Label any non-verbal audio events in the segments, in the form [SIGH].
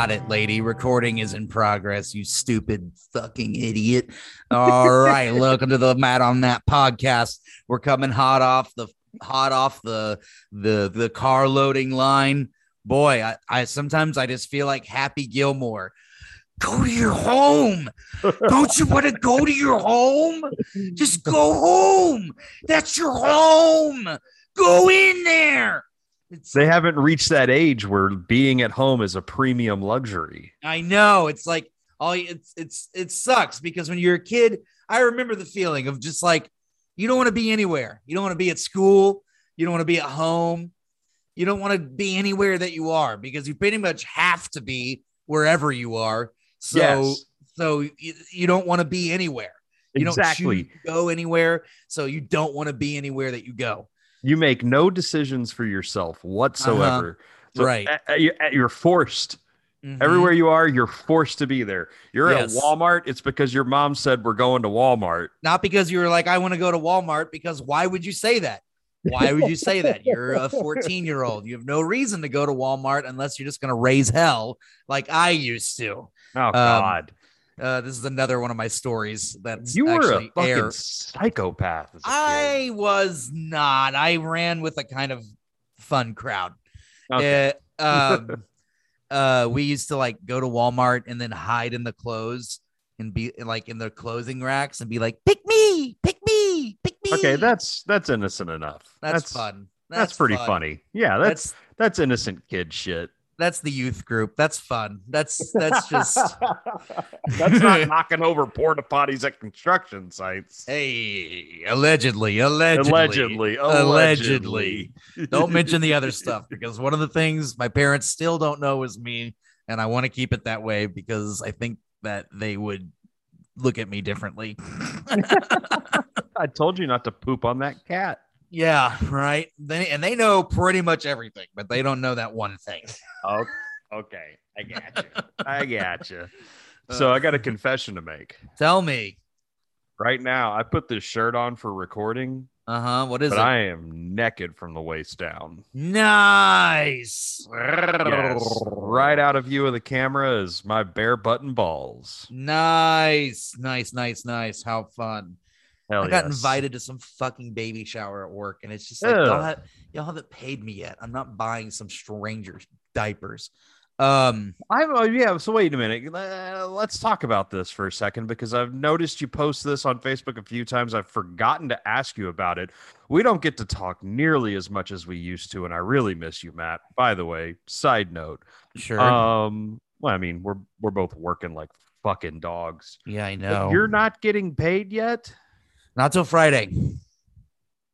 Got it, lady. Recording is in progress, you stupid fucking idiot. All right, [LAUGHS] welcome to the Matt on Matt podcast. We're coming hot off the hot off the the the car loading line. Boy, I, I sometimes I just feel like Happy Gilmore. Go to your home. Don't you want to go to your home? Just go home. That's your home. Go in there. It's They haven't reached that age where being at home is a premium luxury. I know. It's like all it's it's it sucks because when you're a kid, I remember the feeling of just like you don't want to be anywhere. You don't want to be at school. You don't want to be at home. You don't want to be anywhere that you are because you pretty much have to be wherever you are. So Yes. so you, you don't want to be anywhere. You don't exactly. to go anywhere, so you don't want to be anywhere that you go. You make no decisions for yourself whatsoever. So Right. a- a- you- a- you're forced. Mhm. Everywhere you are, you're forced to be there. You're Yes. at Walmart. It's because your mom said we're going to Walmart. not because you were like, I want to go to Walmart, because why would you say that? Why would you say that? You're a 14 year old. You have no reason to go to Walmart unless you're just going to raise hell like I used to. Oh God, Uh, this is another one of my stories that's you were a fucking psychopath. As a kid. I was not. I ran with a kind of fun crowd. Okay. Uh, [LAUGHS] um, uh, we used to like go to Walmart and then hide in the clothes and be like in the clothing racks and be like, pick me, pick me, pick me. okay, that's that's innocent enough. That's, fun. That's, pretty fun. funny. Yeah, that's That's that's innocent kid shit. That's the youth group. That's fun. That's that's just [LAUGHS] that's not [LAUGHS] knocking over porta potties at construction sites. hey, allegedly, allegedly, Allegedly, allegedly. Don't mention the other [LAUGHS] stuff because one of the things my parents still don't know is me, and I want to keep it that way because I think that they would look at me differently. I told you not to poop on that cat. Yeah, right. They and they know pretty much everything, but they don't know that one thing. Oh, okay. I got you. I got you. So I got a confession to make. Tell me. Right now, I put this shirt on for recording, Uh huh. What is but it? I am naked from the waist down. Nice. Yes. Right out of view of the camera is my bare button balls. Nice, nice, nice, nice. How fun. Hell I got yes. invited to some fucking baby shower at work, and it's just like y'all, have, y'all haven't paid me yet. I'm not buying some stranger's diapers. Um, I'm, oh, yeah. So wait a minute. Uh, Let's talk about this for a second because I've noticed you post this on Facebook a few times. I've forgotten to ask you about it. We don't get to talk nearly as much as we used to, and I really miss you, Matt. By the way, side note. sure. Um, well, I mean, we're we're both working like fucking dogs. yeah, I know. You're not getting paid yet. Not till Friday.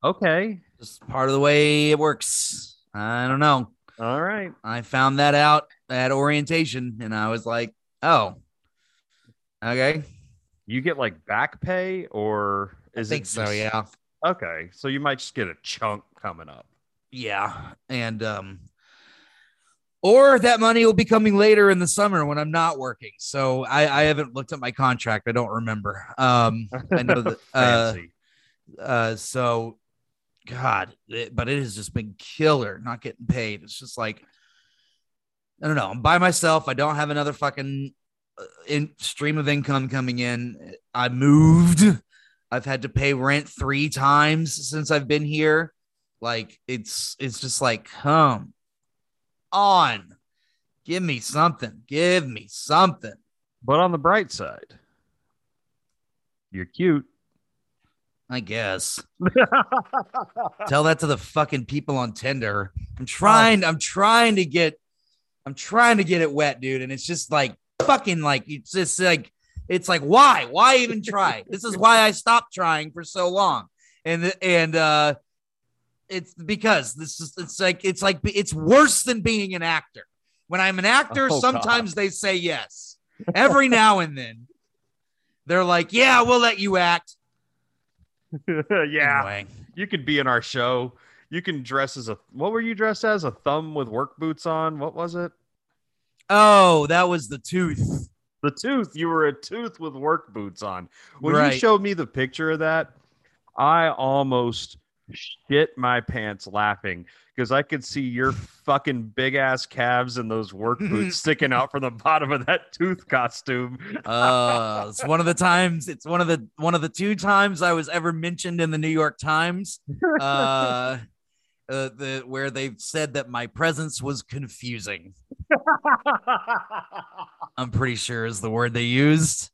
Okay. Just part of the way it works. I don't know. All right. I found that out at orientation, and I was like, oh, okay. You get like back pay, or is I think it so. just- Yeah. Okay, so you might just get a chunk coming up. Yeah. And um or that money will be coming later in the summer when I'm not working. So I, I haven't looked at my contract. I don't remember. Um I know that [LAUGHS] uh uh so God, it- but it has just been killer not getting paid. It's just like I don't know. I'm by myself. I don't have another fucking uh, in stream of income coming in. I moved. I've had to pay rent three times since I've been here. Like it's it's just like come on, give me something. Give me something. But on the bright side, you're cute. I guess. [LAUGHS] Tell that to the fucking people on Tinder. I'm trying. I'm trying to get. I'm trying to get it wet, dude. And it's just like fucking like it's just like it's like why? Why even try? this is why I stopped trying for so long. And and uh it's because this is it's like it's like it's worse than being an actor. When I'm an actor, Oh, God. sometimes they say yes. Every [LAUGHS] now and then. They're like, "Yeah, we'll let you act." [LAUGHS] yeah, Anyway. you could be in our show. You can dress as a what were you dressed as? A thumb with work boots on? What was it? Oh, that was the tooth. The tooth. You were a tooth with work boots on. When Right. you showed me the picture of that, I almost shit my pants laughing because I could see your fucking big ass calves and those work boots [LAUGHS] sticking out from the bottom of that tooth costume. Uh, it's one of the [LAUGHS] times. It's one of the one of the two times I was ever mentioned in the New York Times. Uh, [LAUGHS] uh the where they said that my presence was confusing. I'm pretty sure is the word they used.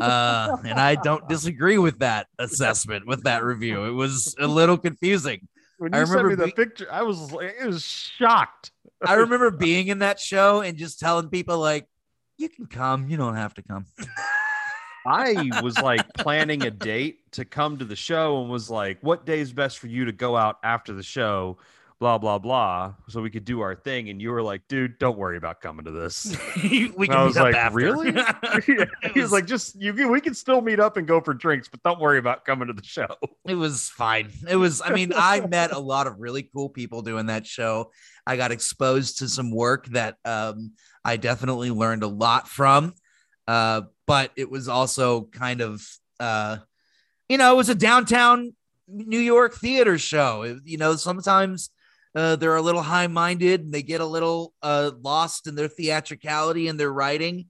Uh, and I don't disagree with that assessment, with that review. It was a little confusing. When I you sent remember me the be- picture, I was like, it was shocked. I remember being in that show and just telling people like, "You can come, you don't have to come." I was like planning a date to come to the show and was like, what day is best for you to go out after the show? Blah, blah, blah. So we could do our thing. And you were like, dude, don't worry about coming to this. [LAUGHS] we And can I was like, after. really? [LAUGHS] He was like, just you can- we can still meet up and go for drinks, but don't worry about coming to the show. it was fine. It was, I mean, I met a lot of really cool people doing that show. I got exposed to some work that um, I definitely learned a lot from. Uh, but it was also kind of, uh, you know, it was a downtown New York theater show. You know, sometimes uh, they're a little high minded and they get a little uh, lost in their theatricality and their writing.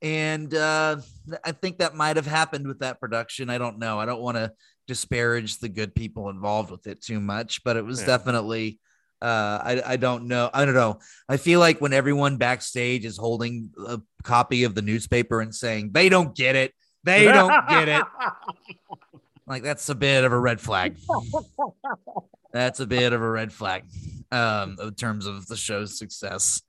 And uh, I think that might have happened with that production. I don't know. I don't want to disparage the good people involved with it too much, but it was Yeah. definitely. Uh, I I don't know. I don't know. I feel like when everyone backstage is holding a copy of the newspaper and saying they don't get it, they don't get it. [LAUGHS] Like that's a bit of a red flag. [LAUGHS] That's a bit of a red flag, um, in terms of the show's success.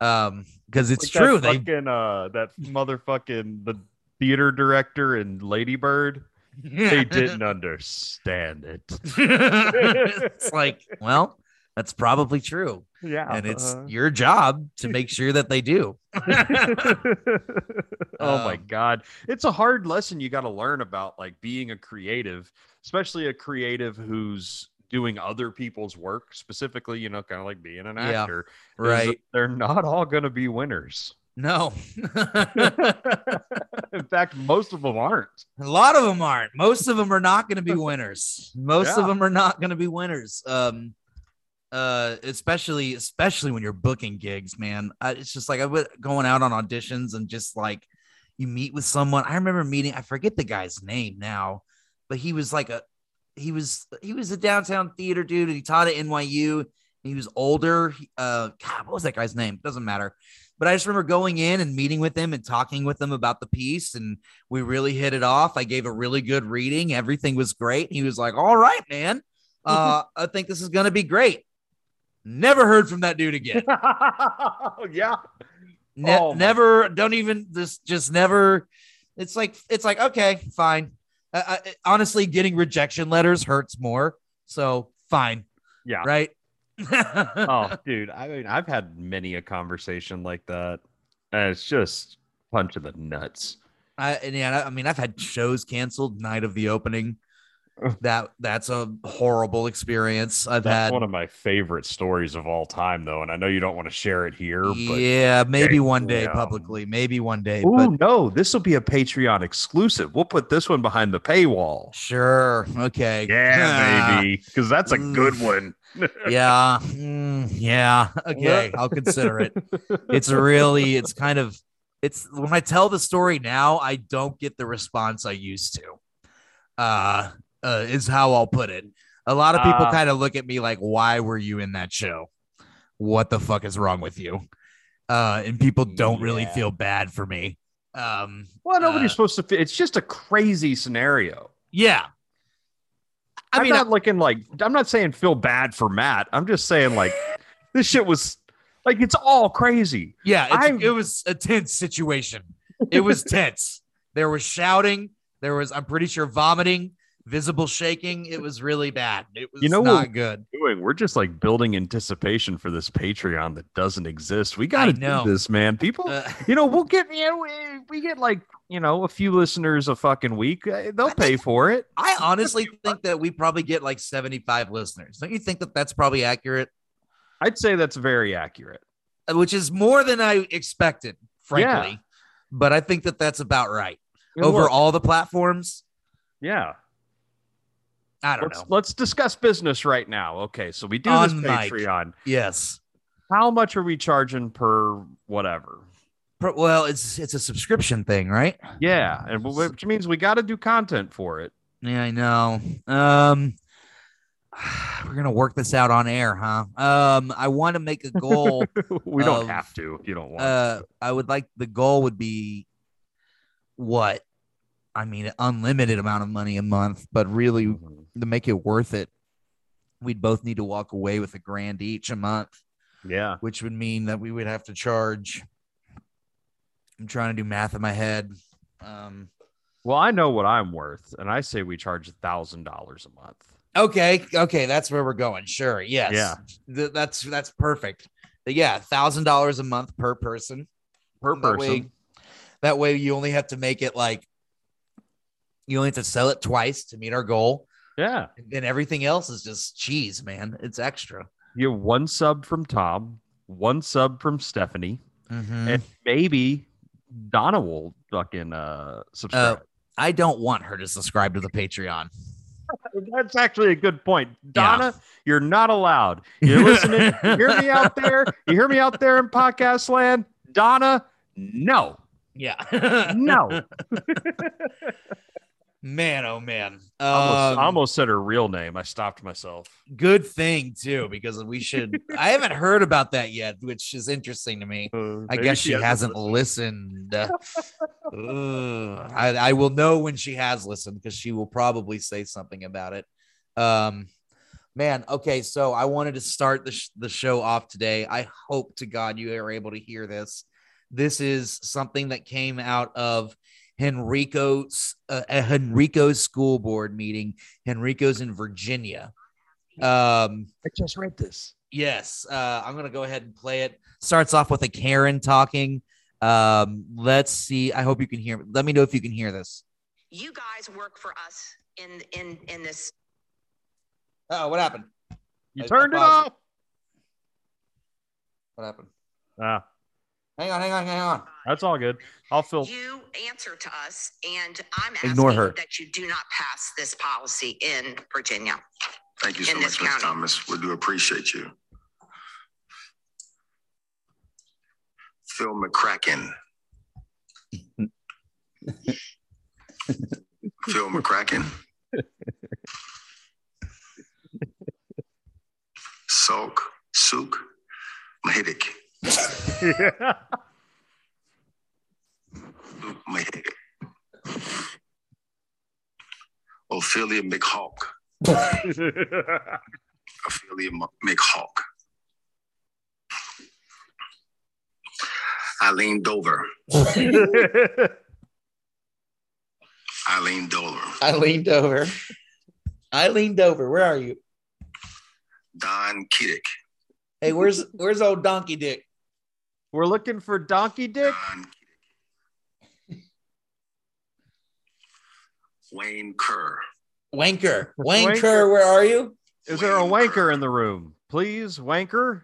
Um, because it's Like true. That They fucking, uh, that motherfucking the theater director in Lady Bird. They didn't [LAUGHS] understand it. it's like, well, that's probably true. Yeah, And it's uh, your job to make sure that they do. [LAUGHS] [LAUGHS] oh my Um, god it's a hard lesson you got to learn about like being a creative especially a creative who's doing other people's work specifically you know kind of like being an actor that right. they're not all going to be winners No. [LAUGHS] in fact most of them aren't A lot of them aren't. Most of them are not going to be winners. Most of them are not going to be winners. Um, uh, especially especially when you're booking gigs, man. I, it's just like I was going out on auditions and just like you meet with someone. I remember meeting. I forget the guy's name now, but he was like a he was he was a downtown theater dude. And he taught at NYU. And he was older. He- Uh, God, what was that guy's name? Doesn't matter. But I just remember going in and meeting with him and talking with him about the piece, and we really hit it off. I gave a really good reading. Everything was great. He was like, "All right, man. [LAUGHS] Uh, I think this is gonna be great." Never heard from that dude again. [LAUGHS] yeah Ne- Oh never. Don't even. Just, just never. It's like, it's like, okay, fine. I, I, honestly, getting rejection letters hurts more. So fine, yeah right? [LAUGHS] oh dude i mean i've had many a conversation like that and it's just punch in the nuts I and yeah, I mean, I've had shows canceled night of the opening. [LAUGHS] That that's a horrible experience. I've That's had one of my favorite stories of all time, though, and I know you don't want to share it here. But yeah, maybe one day Damn. publicly, maybe one day. oh But no, this will be a Patreon exclusive. We'll put this one behind the paywall. sure, okay, Yeah, [LAUGHS] baby, because that's a good one. [LAUGHS] yeah, mm, yeah, okay, I'll consider it. It's really, it's kind of, it's when I tell the story now, I don't get the response I used to. Uh, uh is how I'll put it. A lot of people Ah. kind of look at me like, "Why were you in that show? What the fuck is wrong with you?" Uh, and people don't really feel bad for me. Um, well, nobody's Uh, supposed to. Fit. It's just a crazy scenario. yeah. I I'm mean, not looking like I'm not saying feel bad for Matt. I'm just saying like [LAUGHS] this shit was like it's all crazy. Yeah, it's, I'm- it was a tense situation. It was [LAUGHS] tense. There was shouting. There was, I'm pretty sure, vomiting, visible shaking. It was really bad. It was You know not good. Doing, we're just like building anticipation for this Patreon that doesn't exist. We got to do this, man. [LAUGHS] People, Uh, you know, we'll get you know, we- we get like you know a few listeners a fucking week. Uh, They'll pay for it. I honestly think that we probably get like 75 listeners. Don't you think that that's probably accurate? I'd say that's very accurate. Uh, Which is more than I expected, frankly. Yeah. But I think that that's about right over all the platforms. yeah. I don't let's, know. let's discuss business right now. Okay, so we do On this mic. Patreon. Yes. How much are we charging per whatever? Pro- Well, it's it's a subscription thing, right? Yeah, and which means we got to do content for it. Yeah, I know. Um, [SIGHS] we're gonna work this out on air, huh? Um, I want to make a goal. [LAUGHS] we don't have to. if You don't want. uh, I would like the goal would be what? I mean, unlimited amount of money a month, but really Mhm. to make it worth it, we'd both need to walk away with a grand each a month, Yeah. which would mean that we would have to charge. I'm trying to do math in my head. Um, Well, I know what I'm worth, and I say we charge a thousand dollars a month. Okay, okay, that's where we're going. Sure, yes, Yeah. Th- that's that's perfect. Yeah, thousand dollars a month per person. Per That person. way, that way you only have to make it like you only have to sell it twice to meet our goal, Yeah. and then everything else is just cheese, man. It's extra. You have one sub from Tom, one sub from Stephanie, Mhm. and maybe Donna will fucking uh subscribe. I don't want her to subscribe to the Patreon. [LAUGHS] That's actually a good point. Donna, you're not allowed. You're listening. you hear me out there? You hear me out there in podcast land? Donna, no. Yeah, No. [LAUGHS] [LAUGHS] man, oh man. I almost, Um, I almost said her real name. I stopped myself. good thing too because we should i haven't heard about that yet which is interesting to me Uh, i guess she, hasn't listened, [LAUGHS] Ugh. I, I will know when she has listened because she will probably say something about it um man okay so i wanted to start the, sh- the show off today i hope to god you are able to hear this this is something that came out of Henrico's uh, a Henrico's school board meeting. Henrico's in Virginia. Um, I just read this. Yes, uh, I'm gonna go ahead and play it. Starts off with a Karen talking. Um, let's see. I hope you can hear. Let me know if you can hear this. you guys work for us in in in this Oh, what happened? You I- I turned it off. What happened? Ah, Hang on, hang on, hang on. that's all good. I'll fill. you answer to us and i'm asking Ignore her. that you do not pass this policy in virginia Thank you so much, Ms. Thomas. We do appreciate you. Phil McCracken. [LAUGHS] Phil McCracken. Soak, Sook, Mahidic. Luke Mahidic. Ophelia McHawk. [LAUGHS] Ophelia M- McHawk. Eileen Dover. [LAUGHS] Eileen Dover. I leaned over. I leaned over. Where are you? Don Kiddick. Hey, where's where's old Donkey Dick? We're looking for Donkey Dick. Wayne Kerr. Wanker. [LAUGHS] Wayne Wanker. Kerr, where are you? Is there a wanker in the room? Please, wanker.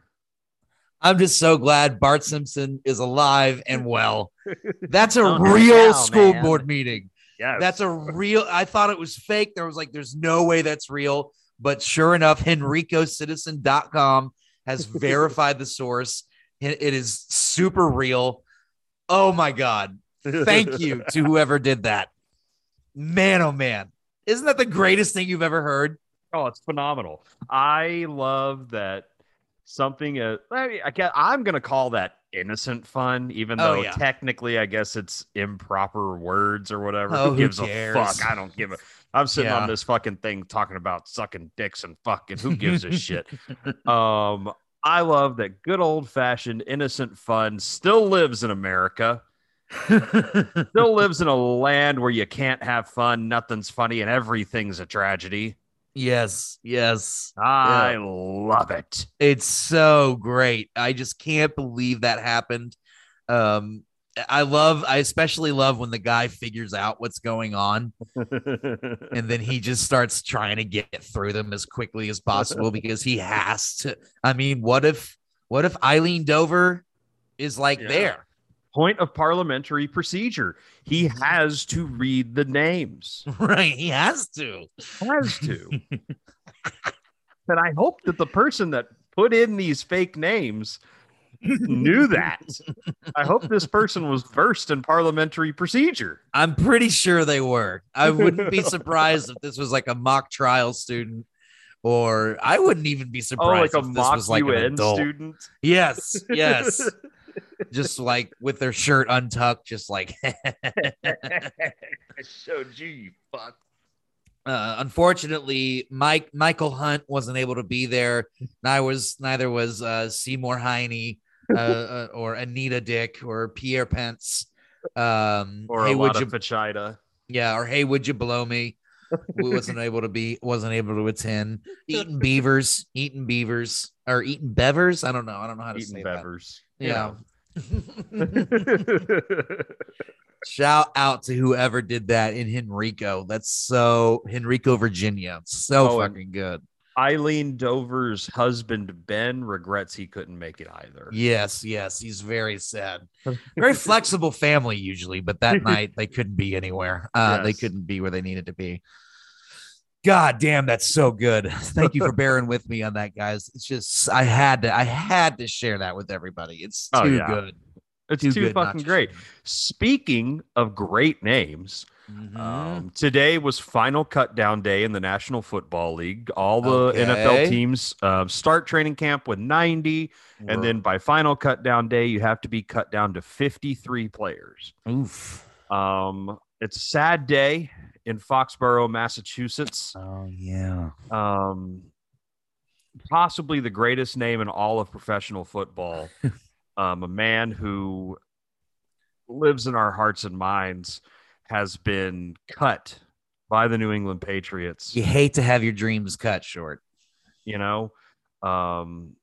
I'm just so glad Bart Simpson is alive and [LAUGHS] well. That's a real doubt, school man. board meeting. Yes. That's a real. I thought it was fake. There was like, there's no way that's real. But sure enough, HenricoCitizen.com has [LAUGHS] verified the source. It is super real. Oh my God. Thank [LAUGHS] you to whoever did that. Man, oh man. Isn't that the greatest thing you've ever heard? Oh, it's phenomenal. I love that something. Uh, I, guess I'm gonna call that innocent fun, even Oh, though yeah. technically, I guess it's improper words or whatever. Oh, who who gives cares? a fuck? I don't give a. I'm sitting Yeah. on this fucking thing talking about sucking dicks and fucking. Who gives a [LAUGHS] shit? Um, I love that good old fashioned innocent fun still lives in America. [LAUGHS] Still lives in a land where you can't have fun, nothing's funny, and everything's a tragedy. yes, yes. I love it. It's so great. I just can't believe that happened. Um, I love, I especially love when the guy figures out what's going on [LAUGHS] and then he just starts trying to get through them as quickly as possible [LAUGHS] because he has to. I mean, what if, what if Eileen Dover is like Yeah. there? point of parliamentary procedure. He [LAUGHS] has to read the names. Right. He has to. Has to. and I hope that the person that put in these fake names knew [LAUGHS] that. I hope this person was versed in parliamentary procedure. I'm pretty sure they were. I wouldn't be [LAUGHS] surprised if this was like a mock trial student, or I wouldn't even be Oh, surprised like a if this was like an adult. student. Yes, yes. [LAUGHS] just like with their shirt untucked, just like. I showed you, you fuck. uh, unfortunately, Mike Michael Hunt wasn't able to be there. Neither was neither was uh, Seymour Heine uh, uh, or Anita Dick or Pierre Pence. Um, Or hey, a would lot you? of fachida. Yeah, or hey, would you blow me? We [LAUGHS] wasn't able to be, wasn't able to attend. [LAUGHS] Eating beavers, eating beavers, or eating bevers. I don't know. I don't know how to Eating say bevers. that. Yeah. Yeah. [LAUGHS] Shout out to whoever did that in Henrico. That's so Henrico, Virginia. So Oh, fucking good. Eileen Dover's husband Ben regrets he couldn't make it either. Yes, yes, he's very sad. Very [LAUGHS] flexible family usually, but that [LAUGHS] night they couldn't be anywhere. Uh, They couldn't be where they needed to be. God damn, that's so good. [LAUGHS] Thank you for bearing with me on that, guys. It's just I had to, I had to share that with everybody. It's too Oh, yeah. good. It's Too too, fucking great. Speaking of great names, Mhm. um, today was final cut down day in the National Football League. All the Okay. NFL teams uh, start training camp with 90, and then by final cut down day, you have to be cut down to 53 players. oof. Um, it's a sad day in Foxborough, Massachusetts. Oh yeah. um, possibly the greatest name in all of professional football. [LAUGHS] um, a man who lives in our hearts and minds has been cut by the New England Patriots. You hate to have your dreams cut short. You know, um,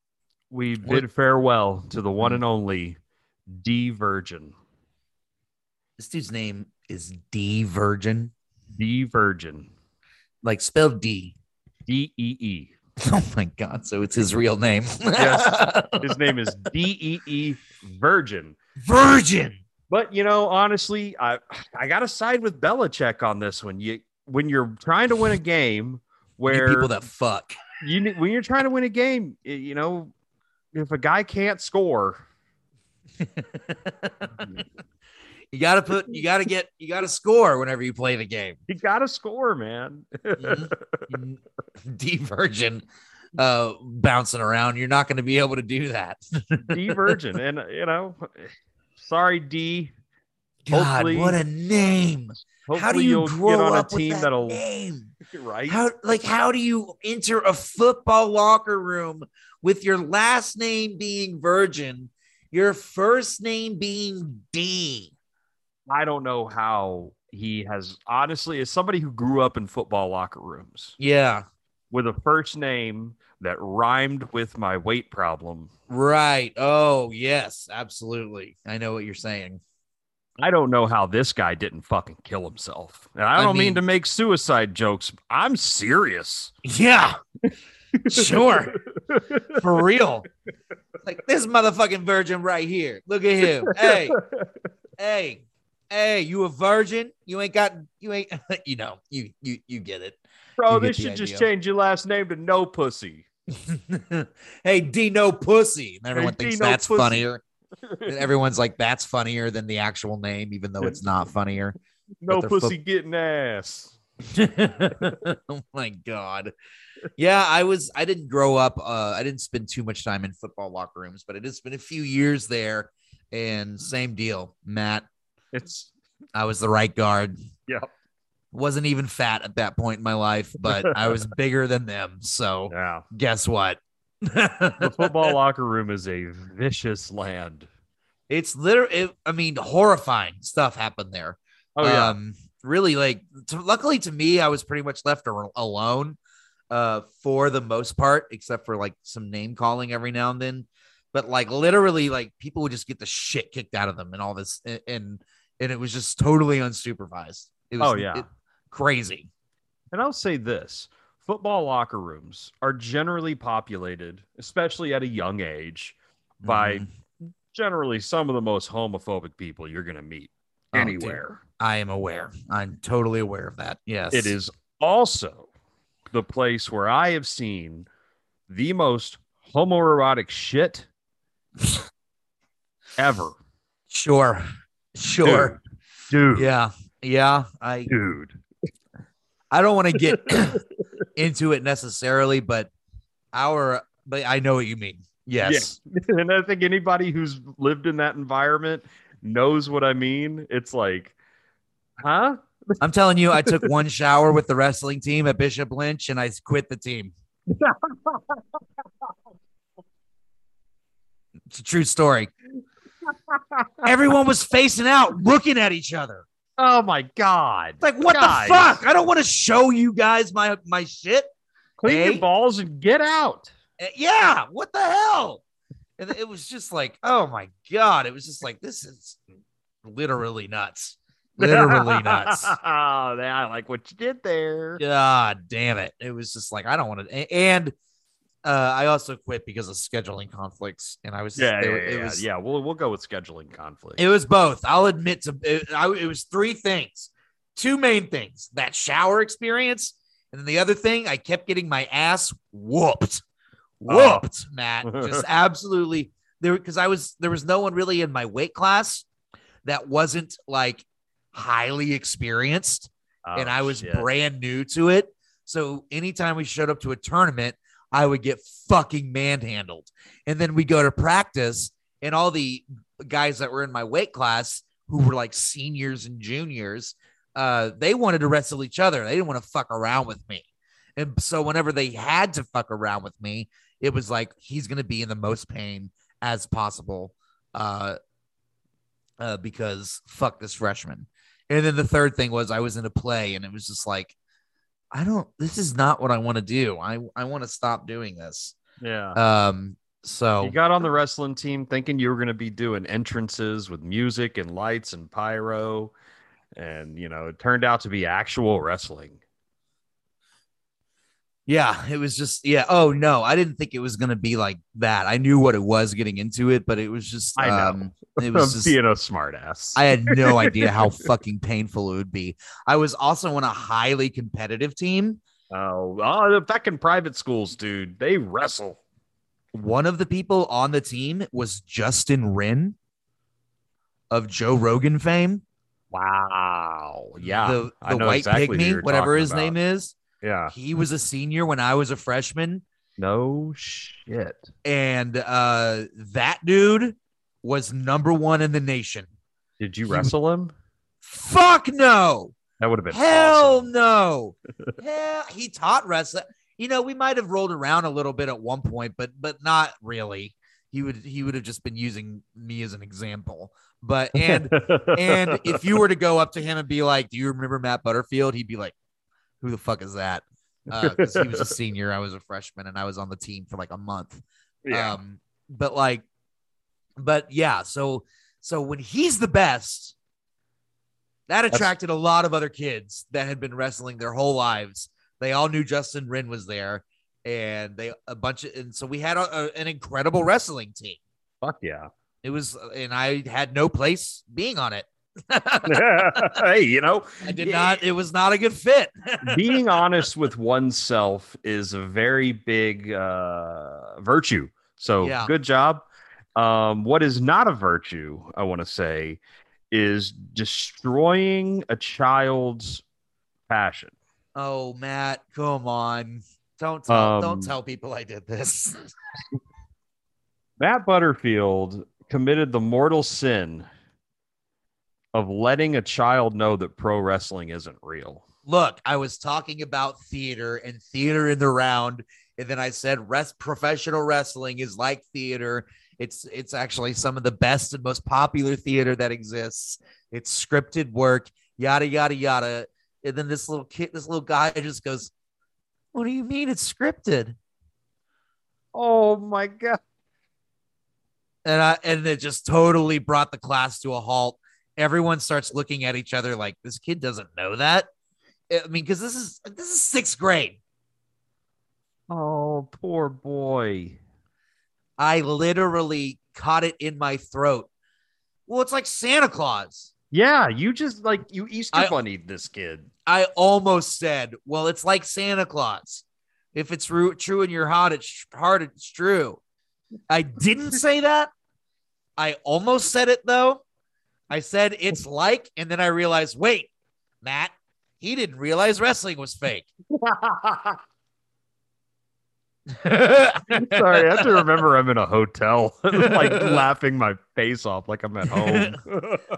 we What- bid farewell to the one and only Dee Virgin. This dude's name is Dee Virgin, Dee Virgin. like spelled D. D E E. [LAUGHS] Oh my god! So it's his real name. Yes. [LAUGHS] His name is D E E Virgin. Virgin. But you know, honestly, I I gotta side with Belichick on this one. You when you're trying to win a [LAUGHS] game You where people that fuck. you when you're trying to win a game, you know, if a guy can't score, [LAUGHS] you gotta put. You gotta get. You gotta score whenever you play the game. you gotta score, man. Mhm. Dee Virgin, uh, bouncing around. You're not going to be able to do that. Dee Virgin, and you know, sorry Dee. God, Hopefully- what a name! How do you grow get on up a team with that that'll name? [LAUGHS] right. How like how do you enter a football locker room with your last name being Virgin, your first name being Dee? I don't know how he has honestly, as somebody who grew up in football locker rooms Yeah, with a first name that rhymed with my weight problem. right. Oh yes, absolutely. I know what you're saying. I don't know how this guy didn't fucking kill himself. And I I don't mean, mean- to make suicide jokes. I'm serious. Yeah, sure, for real. Like this motherfucking virgin right here. Look at him. Hey, hey, hey, you a virgin? You ain't got you ain't [LAUGHS] you know, you you you get it. Bro, You get this the should just change your last name to No Pussy. [LAUGHS] hey, Dino Pussy. And everyone Hey, thinks Dino that's Pussy. funnier. [LAUGHS] Everyone's like, that's funnier than the actual name, even though it's not funnier. No they're fo- Pussy getting ass. [LAUGHS] oh my god. Yeah, I was I didn't grow up uh I didn't spend too much time in football locker rooms, but it has been a few years there and same deal. Matt, It's I was the right guard. Yep. Wasn't even fat at that point in my life, but I was [LAUGHS] bigger than them. So yeah. guess what? The football [LAUGHS] locker room is a vicious land. It's literally, it, I mean, horrifying stuff happened there. Oh yeah. Um, really, like, to, luckily to me, I was pretty much left al- alone uh, for the most part, except for like some name calling every now and then. But like, literally, like, people would just get the shit kicked out of them and all this. And, and, and it was just totally unsupervised. It was Oh, yeah. it- crazy. And I'll say this football locker rooms are generally populated, especially at a young age, by Mhm. generally some of the most homophobic people you're going to meet Oh, dude. anywhere. I am aware. I'm totally aware of that. Yes. It is also the place where I have seen the most homoerotic shit [LAUGHS] ever. Sure. Sure. Dude, Yeah. Yeah. I dude. I don't want to get [CLEARS THROAT] into it necessarily, but our but I know what you mean. Yes. [LAUGHS] and I think anybody who's lived in that environment knows what I mean. It's like, huh? [LAUGHS] I'm telling you, I took one shower with the wrestling team at Bishop Lynch and I quit the team. It's a true story. Everyone was facing out, looking at each other. Oh my god! It's like, what Guys. the fuck? I don't want to show you guys my my shit. Clean Hey? your balls and get out. Uh, Yeah, what the hell? And it was just like, oh my god! It was just like this is literally nuts. Literally [LAUGHS] nuts. oh, I like what you did there. God damn it! It was just like I don't want to. And uh, I also quit because of scheduling conflicts, and I was Yeah, it, yeah, yeah, was yeah. We'll we'll go with scheduling conflict. it was both. I'll admit to it, I, it was three things, two main things: that shower experience, and then the other thing, I kept getting my ass whooped, Oh. whooped, Matt, just [LAUGHS] absolutely there because I was there was no one really in my weight class that wasn't like highly experienced Oh, and I was shit. brand new to it. So anytime we showed up to a tournament, I would get fucking manhandled. And then we go to practice, and all the guys that were in my weight class who were like seniors and juniors, uh, they wanted to wrestle each other. They didn't want to fuck around with me. And so whenever they had to fuck around with me, it was like he's gonna be in the most pain as possible. Uh uh, because fuck this freshman. And then the third thing was I was in a play and it was just like, I don't, this is not what I want to do. I, I want to stop doing this. Yeah. Um, so You got on the wrestling team thinking you were going to be doing entrances with music and lights and pyro. And, you know, it turned out to be actual wrestling. Yeah, it was just, yeah. Oh no, I didn't think it was going to be like that. I knew what it was getting into it, but it was just, I know. um, it was [LAUGHS] just, being a smartass. I had no [LAUGHS] idea how fucking painful it would be. I was also on a highly competitive team. oh, oh, the fucking private schools, dude. They wrestle. One of the people on the team was Justin Wren of Joe Rogan fame. Wow. Yeah. the, the white exactly pygmy, whatever his name is. Yeah. He was a senior when I was a freshman, No shit. and uh, that dude was number one in the nation. Did you He- wrestle him? Fuck no, That would have been hell awesome. no. [LAUGHS] Hell, he taught wrestling. You know, we might have rolled around a little bit at one point, but but not really. He would he would have just been using me as an example. But and [LAUGHS] and if you were to go up to him and be like, "Do you remember Matt Butterfield?" He'd be like, "Who the fuck is that?" [LAUGHS] Because he was a senior, I was a freshman, and I was on the team for like a month. yeah. Um, but like, but yeah. So so when he's the best, that attracted a lot of other kids that had been wrestling their whole lives. They all knew Justin Wren was there, and they a bunch of and so we had a, a- an incredible wrestling team. Fuck yeah. It was, and I had no place being on it. [LAUGHS] hey, you know, I did not. It was not a good fit. [LAUGHS] being honest with oneself is a very big uh, virtue. So Yeah. good job. Um, what is not a virtue, I want to say, is destroying a child's passion. oh, Matt, come on! Don't tell. Um, don't tell people I did this. [LAUGHS] Matt Butterfield committed the mortal sin of letting a child know that pro wrestling isn't real. Look, I was talking about theater and theater in the round, and then I said rest professional wrestling is like theater. It's it's actually some of the best and most popular theater that exists. It's scripted work, yada yada yada. And then this little kid, this little guy just goes, What do you mean it's scripted? Oh my god. and I and it just totally brought the class to a halt. Everyone starts looking at each other like this kid doesn't know that. I mean, because this is this is sixth grade. Oh, poor boy. I literally caught it in my throat. Well, it's like Santa Claus. Yeah, you just like you Easter bunnied this kid. I almost said, well, it's like Santa Claus. If it's ru- true in your heart, it's hard. it's true. I didn't say that. I almost said it though. I said it's like, and then I realized, wait, Matt, he didn't realize wrestling was fake. [LAUGHS] [LAUGHS] [LAUGHS] Sorry, I have to remember I'm in a hotel, like laughing my face off, like I'm at home.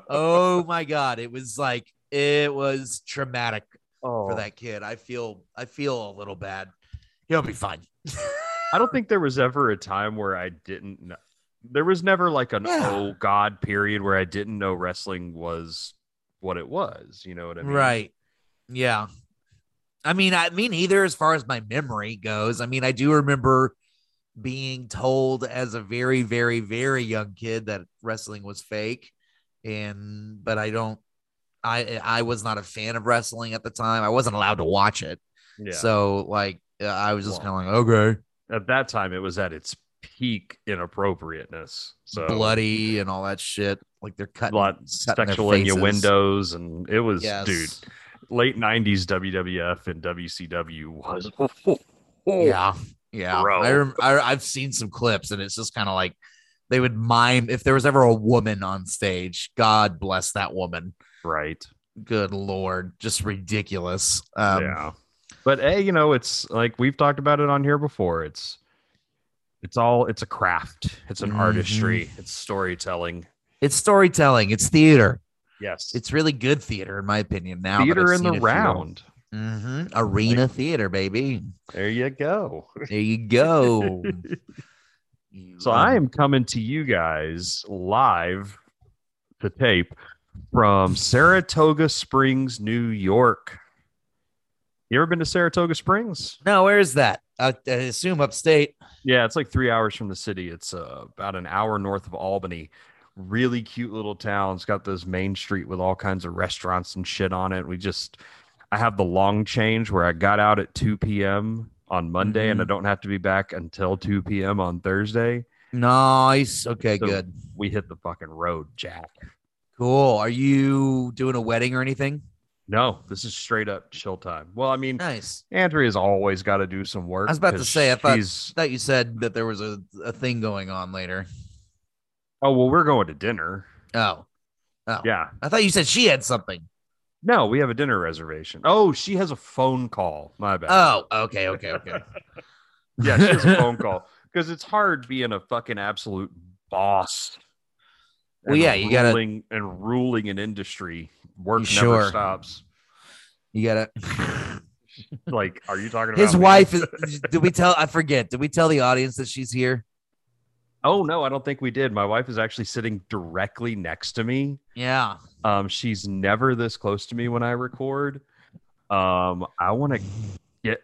oh my god, it was like it was traumatic oh, for that kid. I feel I feel a little bad. He'll be fine. I don't think there was ever a time where I didn't know. There was never like an Yeah. oh god period where I didn't know wrestling was what it was. You know what I mean? Right. Yeah. I mean, I mean, either as far as my memory goes. I mean, I do remember being told as a very, very, very young kid that wrestling was fake. And but I don't I I was not a fan of wrestling at the time. I wasn't allowed to watch it. Yeah. So like I was just Well, kind of like, okay, at that time, it was at its peak inappropriateness. So bloody and all that shit. Like they're cutting, lot cutting their sexual innuendos, faces. and it was Yes. dude. Late '90s WWF and WCW was [LAUGHS] Yeah, yeah. Bro. I, rem- I I've seen some clips, and it's just kind of like they would mime if there was ever a woman on stage. God bless that woman. right. Good lord, just ridiculous. Um, yeah. But hey, you know, it's like we've talked about it on here before. It's it's all it's a craft. It's an Mhm. artistry. It's storytelling. It's storytelling. It's theater. Yes. It's really good theater, in my opinion. Now theater in the round. Mhm. arena theater, baby. There you go. There you go. [LAUGHS] So I am coming to you guys live to tape from Saratoga Springs, New York. You ever been to Saratoga Springs? No, where is that? I, I assume upstate. Yeah, it's like three hours from the city. It's uh, about an hour north of Albany. Really cute little town. It's got this main street with all kinds of restaurants and shit on it. We just, I have the long change where I got out at 2 p.m. on Monday and I don't have to be back until 2 p.m. on Thursday. Nice. Okay, So- good. We hit the fucking road, Jack. Cool. Are you doing a wedding or anything? No, this is straight up chill time. Well, I mean, Nice. Andrea's always got to do some work. I was about to say, I thought- she's- thought you said that there was a, a thing going on later. Oh well, we're going to dinner. Oh, oh. Yeah. I thought you said she had something. No, we have a dinner reservation. Oh, she has a phone call. My bad. Oh, okay, okay, okay. [LAUGHS] yeah, she has a [LAUGHS] phone call because it's hard being a fucking absolute boss. Well, yeah, you gotta- and ruling an industry. Work You never stops. You gotta. [LAUGHS] Like, are you talking about His me? wife is. [LAUGHS] Did we tell? I forget. Did we tell the audience that she's here? Oh no, I don't think we did. My wife is actually sitting directly next to me. Yeah. Um, she's never this close to me when I record. Um, I want to get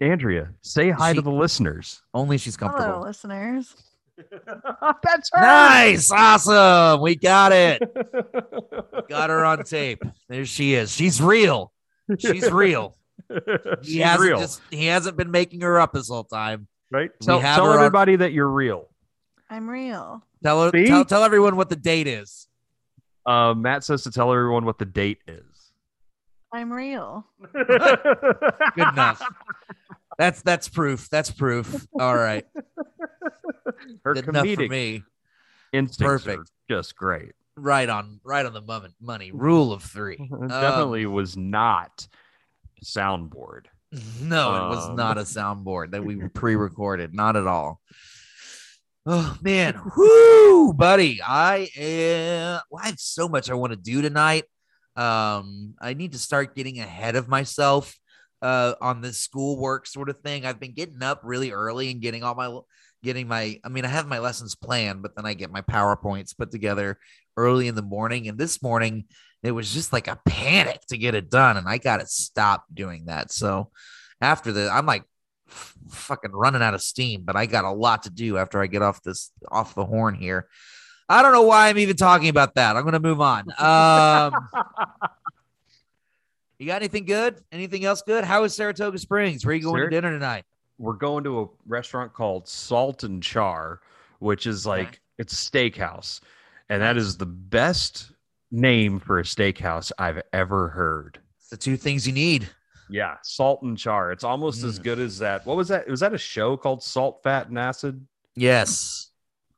Andrea. Say hi She- to the listeners. Only she's comfortable. Hello, comfortable. listeners. [LAUGHS] That's her. Nice. Awesome. We got it. [LAUGHS] Got her on tape. There she is. She's real. She's real. [LAUGHS] He hasn't real, just he hasn't been making her up this whole time. right? we Tell, tell her on- everybody that you're real. I'm real. Tell See? tell, tell everyone what the date is. Uh, Matt says to tell everyone what the date is. I'm real. Good enough. That's that's proof. That's proof. All right. Her Good enough for comedic me. instincts Perfect. are just great. Right on right on the moment. Money. Rule of three. It Um, definitely was not soundboard. No, it was Um, not a soundboard that we [LAUGHS] pre-recorded. Not at all. Oh man, [LAUGHS] whoo, buddy! I am. Well, I have so much I want to do tonight. Um, I need to start getting ahead of myself uh, on this schoolwork sort of thing. I've been getting up really early and getting all my getting my. I mean, I have my lessons planned, but then I get my powerpoints put together early in the morning. And this morning, it was just like a panic to get it done, and I got to stop doing that. So after the, I'm like f- fucking running out of steam, but I got a lot to do after I get off this off the horn here. I don't know why I'm even talking about that. I'm gonna move on. Um, [LAUGHS] you got anything good? Anything else good? How is Saratoga Springs? Where are you going Sar- to dinner tonight? We're going to a restaurant called Salt and Char, which is like It's steakhouse. And that is the best name for a steakhouse I've ever heard. It's the two things you need. Yeah, salt and char. It's almost as Mm. good as that. What was that? Was that a show called Salt, Fat, and Acid? Yes.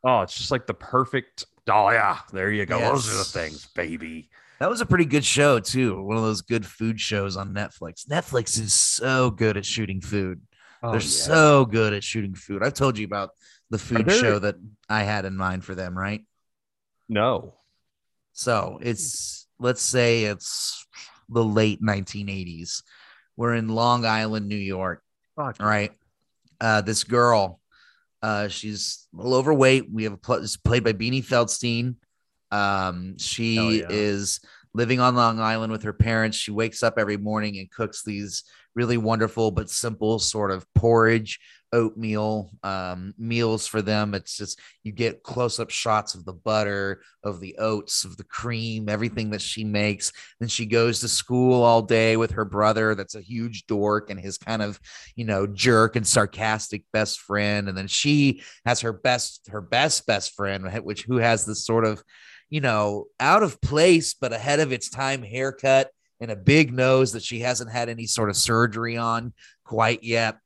Oh, it's just like the perfect. Oh yeah, there you go. Those are the things, baby. That was a pretty good show too. One of those good food shows on Netflix. Netflix is so good at shooting food. Oh, They're yeah. so good at shooting food. I've told you about the food there- show that I had in mind for them, right? no. So it's let's say it's the late 1980s. We're in Long Island, New York. Fuck. All right. Uh, this girl, uh, she's a little overweight. We have a pl- it's played by Beanie Feldstein. Um, she yeah. is living on Long Island with her parents. She wakes up every morning and cooks these really wonderful but simple sort of porridge, oatmeal um, meals for them. It's just you get close up shots of the butter, of the oats, of the cream, everything that she makes. Then she goes to school all day with her brother, that's a huge dork, and his kind of, you know, jerk and sarcastic best friend. And then she has her best, her best best friend, which who has this sort of, you know, out of place but ahead of its time haircut and a big nose that she hasn't had any sort of surgery on quite yet.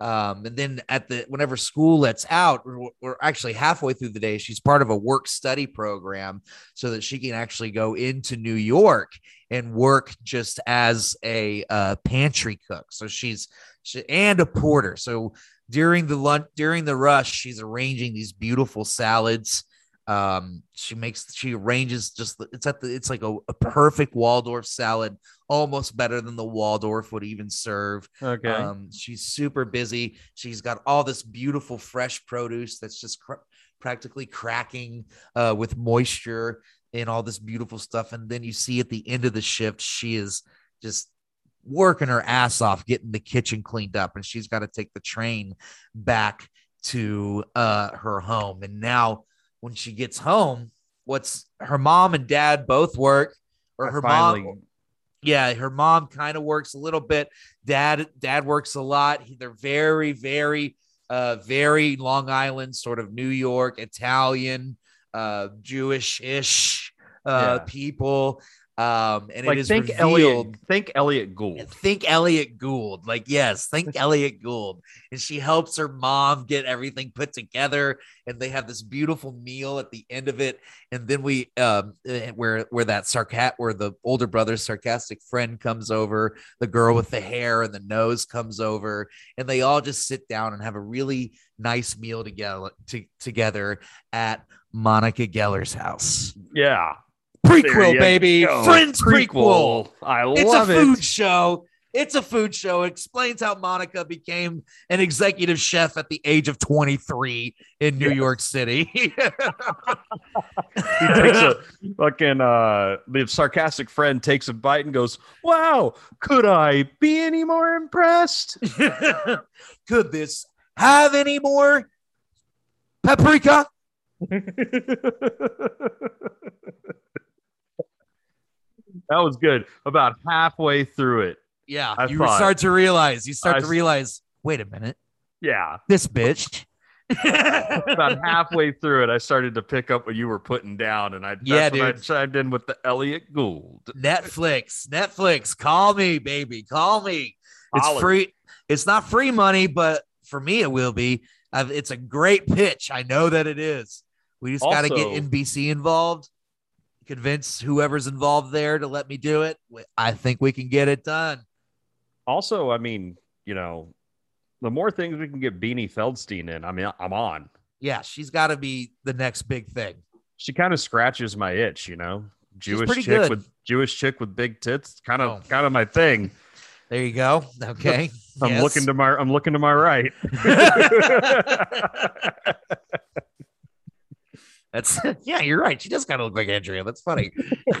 Um, and then at the whenever school lets out, we're, actually halfway through the day. She's part of a work study program so that she can actually go into New York and work just as a uh, pantry cook. So she's she, and a porter. So during the lunch, during the rush, she's arranging these beautiful salads. Um, she makes she arranges just the- it's at the it's like a, a perfect Waldorf salad, almost better than the Waldorf would even serve. Okay. Um, she's super busy. She's got all this beautiful fresh produce that's just cr- practically cracking uh, with moisture and all this beautiful stuff. And then you see at the end of the shift, she is just working her ass off getting the kitchen cleaned up, and she's got to take the train back to uh, her home. And now, when she gets home, what's her mom and dad both work, or her finally- mom yeah her mom kind of works a little bit. Dad dad works a lot. He- they're very very uh very long island sort of new york italian uh jewish-ish uh Yeah. people um and like it is think revealed Elliot. Think Elliot Gould. Think Elliot Gould. Like, yes, think [LAUGHS] Elliot Gould. And she helps her mom get everything put together. And they have this beautiful meal at the end of it. And then we um eh, where where that sarcat where the older brother's sarcastic friend comes over, the girl with the hair and the nose comes over, and they all just sit down and have a really nice meal together to, together at Monica Geller's house. Yeah. Prequel, baby. go. Friends prequel. I love it. It's a food it. show. It's a food show. It explains how Monica became an executive chef at the age of 23 in New Yes. York City. [LAUGHS] He takes a fucking uh the sarcastic friend takes a bite and goes, Wow, could I be any more impressed? [LAUGHS] Could this have any more paprika? [LAUGHS] that was good. About halfway through it. Yeah, I you thought- start to realize. You start I to realize. Wait a minute, Yeah. this bitch. [LAUGHS] About halfway through it, I started to pick up what you were putting down, and I that's Yeah, when I dude. chimed in with the Elliot Gould. Netflix, Netflix, call me, baby, call me. It's Holler. free. It's not free money, but for me, it will be. I've, it's a great pitch. I know that it is. We just got to get NBC involved, convince whoever's involved there to let me do it. I think we can get it done. Also, I mean, you know, the more things we can get Beanie Feldstein in, I mean, I'm on. Yeah, she's got to be the next big thing. She kind of scratches my itch, you know. Jewish chick good. with Jewish chick with big tits, kind of Oh. kind of my thing. There you go. Okay. [LAUGHS] I'm Yes. looking to my I'm looking to my right. [LAUGHS] [LAUGHS] That's [LAUGHS] yeah, you're right. She does kind of look like Andrea. That's funny. [LAUGHS] [LAUGHS]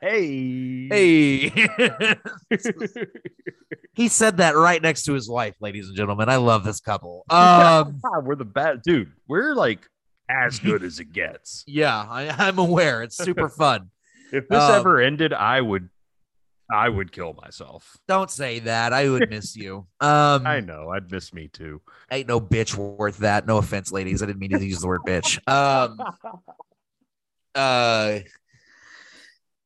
hey. hey. he said that right next to his wife, ladies and gentlemen. I love this couple. Um, we're the bad dude. We're like as good as it gets. yeah, I, I'm aware. It's super fun. If this Um, ever ended, I would I would kill myself. Don't say that. I would miss [LAUGHS] you. Um, I know. I'd miss me too. ain't no bitch worth that. No offense, ladies. I didn't mean to use the word bitch. Um, [LAUGHS] uh,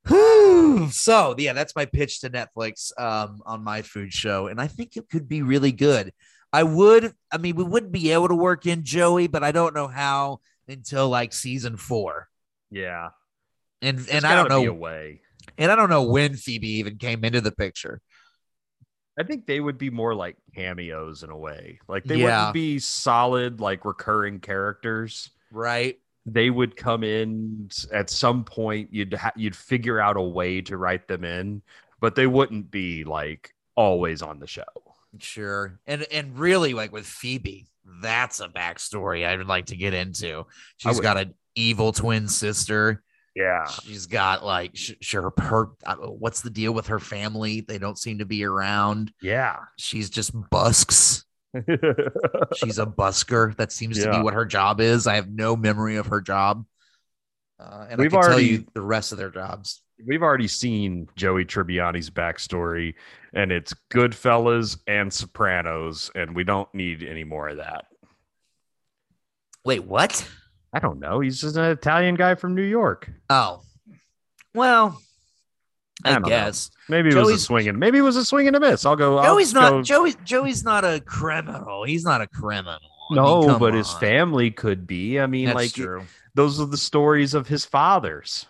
whew. so yeah, that's my pitch to Netflix um, on my food show, and I think it could be really good. I would, I mean, we wouldn't be able to work in Joey, but I don't know how until like season four, Yeah. and and I don't be a know, way. And I don't know when Phoebe even came into the picture. I think they would be more like cameos in a way. Like they Yeah. wouldn't be solid, like recurring characters. Right? They would come in at some point. You'd ha- you'd figure out a way to write them in, but they wouldn't be like always on the show. Sure. And and really like with Phoebe, that's a backstory I would like to get into. She's got an evil twin sister. Yeah, She's got like sure her uh, what's the deal with her family? They don't seem to be around. yeah. She's just busks. [LAUGHS] She's a busker. That seems to be what her job is. I have no memory of her job. Uh, and We've I can tell you the rest of their jobs. We've already seen Joey Tribbiani's backstory, and it's Goodfellas and Sopranos, and we don't need any more of that. Wait, what? I don't know. He's just an Italian guy from New York. Oh, well, I I, don't know. guess. Maybe it was a swinging. maybe it was a swing and a miss. I'll go. I'll Joey's not go- Joey. Joey's not a criminal. He's not a criminal. I mean, No, but his family could be. I mean, That's like true. those are the stories of his fathers.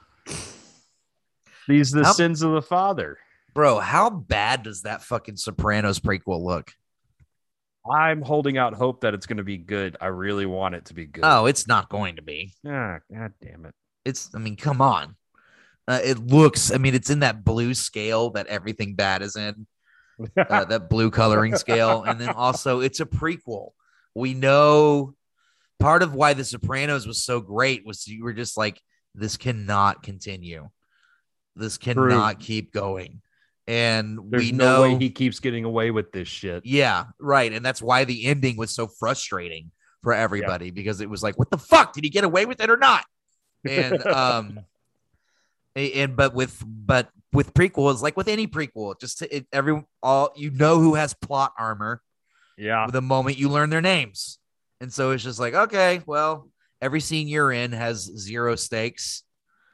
These are the How- sins of the father. Bro, how bad does that fucking Sopranos prequel look? I'm holding out hope that it's going to be good. I really want it to be good. Oh, it's not going to be. ah, god damn it. It's. I mean, come on. Uh, it looks. I mean, it's in that blue scale that everything bad is in. uh, [LAUGHS] that blue coloring scale. And then also, it's a prequel. We know part of why The Sopranos was so great was you were just like, this cannot continue. This cannot keep going. And There's we no know, way he keeps getting away with this shit. yeah, right. And that's why the ending was so frustrating for everybody because it was like, what the fuck? Did he get away with it or not? And, [LAUGHS] um, and but with but with prequels like with any prequel just it, every all you know who has plot armor Yeah. the moment you learn their names and so it's just like okay well every scene you're in has zero stakes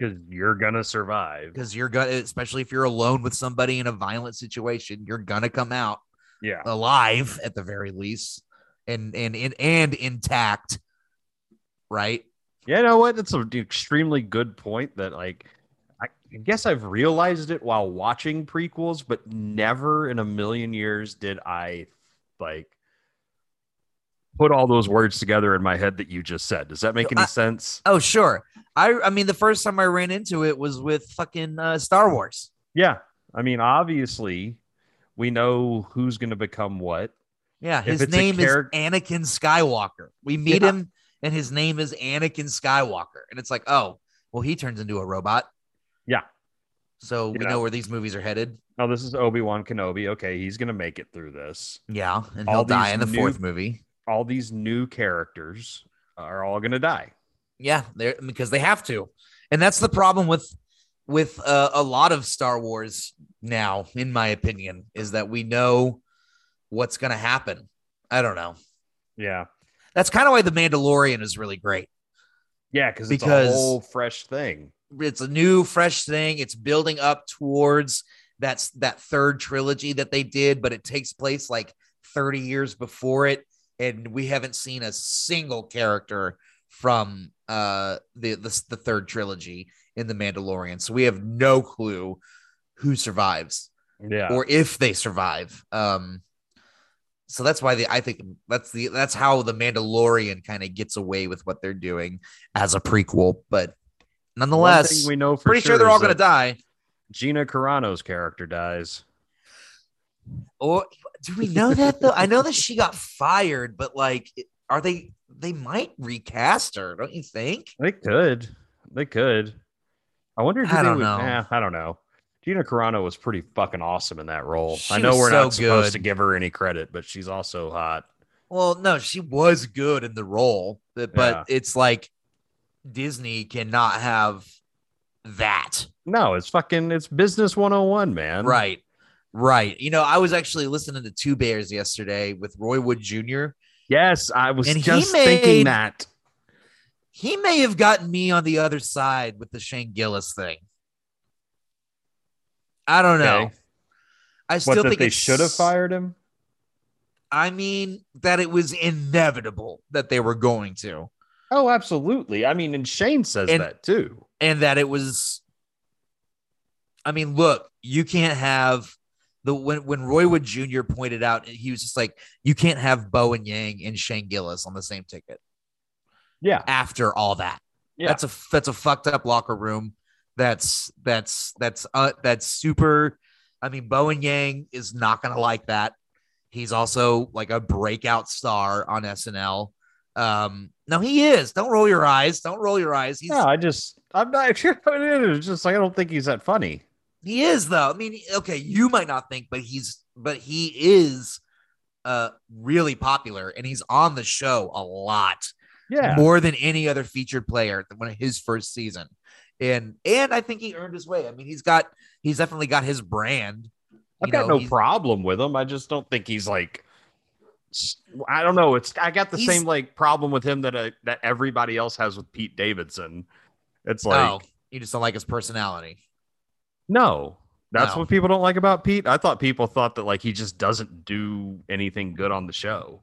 Because you're gonna survive. because you're gonna especially if you're alone with somebody in a violent situation you're gonna come out Yeah. alive at the very least and and and, and intact right Yeah, you know what? That's an extremely good point. That like, I guess I've realized it while watching prequels, but never in a million years did I like put all those words together in my head that you just said. Does that make any I- sense? oh sure i i mean the first time i ran into it was with fucking uh, star wars Yeah. I mean, obviously, we know who's going to become what. Yeah, his name charac- is Anakin Skywalker. We meet Yeah. him, and his name is Anakin Skywalker. And it's like, oh, well, he turns into a robot. Yeah. So we Yeah. know where these movies are headed. Oh, this is Obi Wan Kenobi. Okay, he's going to make it through this. Yeah, and All he'll die in the new- fourth movie. All these new characters are all going to die. Yeah, they're because they have to, and that's the problem with with uh, a lot of Star Wars now, in my opinion, is that we know what's going to happen. I don't know. Yeah. That's kind of why the Mandalorian is really great. Yeah, because it's a whole fresh thing. it's a new fresh thing it's building up towards that's that third trilogy that they did but it takes place like 30 years before it and we haven't seen a single character from uh the the, the third trilogy in the mandalorian so we have no clue who survives Yeah. or if they survive um so that's why the I think that's the that's how the Mandalorian kind of gets away with what they're doing as a prequel, but nonetheless, we know for pretty sure they're all going to die. Gina Carano's character dies. Or do we know that though? I know that she got fired, but like, are they? They might recast her, don't you think? They could. They could. I wonder. I don't would, know. eh, I don't know. Gina Carano was pretty fucking awesome in that role. She I know we're so not supposed good. to give her any credit, but she's also hot. Well, no, she was good in the role, but, but Yeah. it's like Disney cannot have that. No, it's fucking it's business 101, man. Right. Right. You know, I was actually listening to Two Bears yesterday with Roy Wood Jr. Yes, I was And just made- thinking that. He may have gotten me on the other side with the Shane Gillis thing. I don't know. Okay. I still that think they should have fired him? I mean, that it was inevitable that they were going to, Oh, absolutely. I mean, and Shane says And- that too. and that it was. I mean, look, you can't have the when when Roy Wood Jr. pointed out, he was just like, you can't have Bowen Yang and Shane Gillis on the same ticket Yeah. after all that. Yeah. That's a that's a fucked up locker room. That's that's that's uh that's super. I mean, Bowen Yang is not gonna like that. He's also like a breakout star on SNL. Um, no, he is. Don't roll your eyes. Don't roll your eyes. He's No, I just I'm not [LAUGHS] sure. It's just like I don't think he's that funny. He is though. I mean, okay, you might not think, but he's but he is uh really popular and he's on the show a lot. Yeah. more than any other featured player when his first season. And and I think he earned his way. I mean, he's got he's definitely got his brand. I've You got know, no problem with him. I just don't think he's like I don't know. It's I got the same like problem with him that uh, that everybody else has with Pete Davidson. It's like oh, you just don't like his personality. No. That's No. what people don't like about Pete. I thought people thought that like he just doesn't do anything good on the show.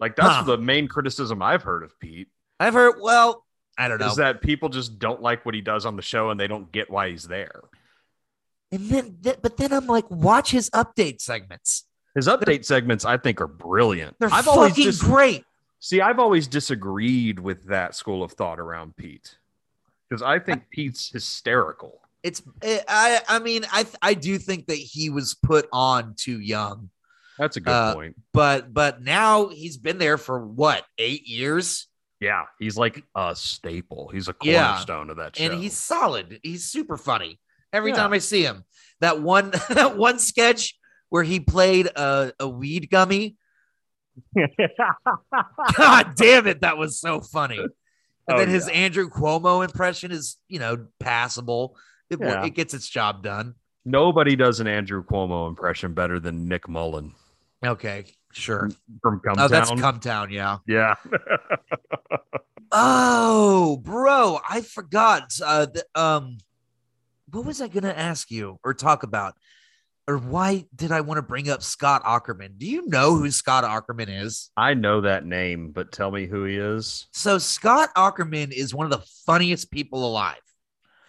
Like that's Huh. the main criticism I've heard of Pete I've heard. Well, I don't know. is that people just don't like what he does on the show and they don't get why he's there. and then, th- but then I'm like, watch his update segments. His update segments I think are brilliant. They're I've always fucking just great. See, I've always disagreed with that school of thought around Pete because I think Pete's hysterical. It's. eh, I. I mean, I. I do think that he was put on too young, That's a good Uh, point. but but now he's been there for what eight years. Yeah, he's like a staple. He's a Yeah. cornerstone of that show. and he's solid. He's super funny every Yeah. time I see him. That one [LAUGHS] that one sketch where he played a, a weed gummy. [LAUGHS] God damn it, that was so funny. And Oh, then his yeah. Andrew Cuomo impression is, you know, passable. It, Yeah. it gets its job done. Nobody does an Andrew Cuomo impression better than Nick Mullen Okay, sure. from Cum Oh, that's Town. Cum Town, yeah. yeah. [LAUGHS] Oh, bro, I forgot. Uh, the, um, what was I gonna ask you or talk about, or why did I want to bring up Scott Aukerman? Do you know who Scott Aukerman is? I know that name, but tell me who he is. So Scott Aukerman is one of the funniest people alive.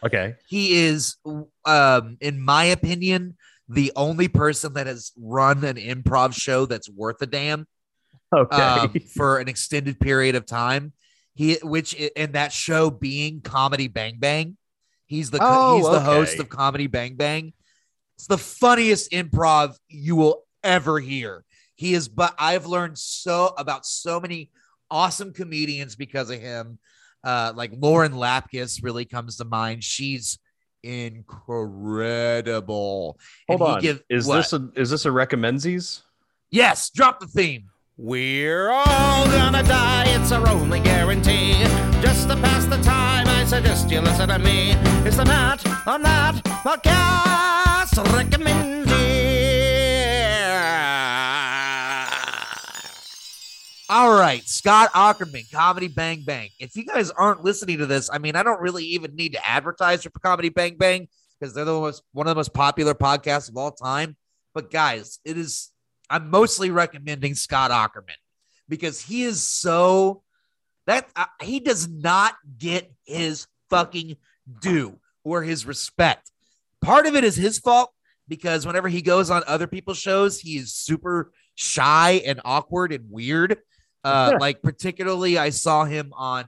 Okay. He is, um, in my opinion, the only person that has run an improv show that's worth a damn. Okay. um, [LAUGHS] for an extended period of time. He, which in that show being Comedy Bang Bang, he's the Oh, he's the host of Comedy Bang Bang. It's the funniest improv you will ever hear. He is, but I've learned so about so many awesome comedians because of him. Uh, like Lauren Lapkus really comes to mind. She's incredible. Hold And on. give- is what? this a is this a recommensies? yes? Drop the theme. We're all gonna die, it's our only guarantee. Just to pass the time, I suggest you listen to me. It's the Matt on that podcast recommended. All right, Scott Aukerman, Comedy Bang Bang. If you guys aren't listening to this, I mean, I don't really even need to advertise for Comedy Bang Bang because they're the most one of the most popular podcasts of all time. But guys, it is I'm mostly recommending Scott Aukerman because he is so that uh, he does not get his fucking due or his respect. Part of it is his fault because whenever he goes on other people's shows, he is super shy and awkward and weird. Uh, like particularly, I saw him on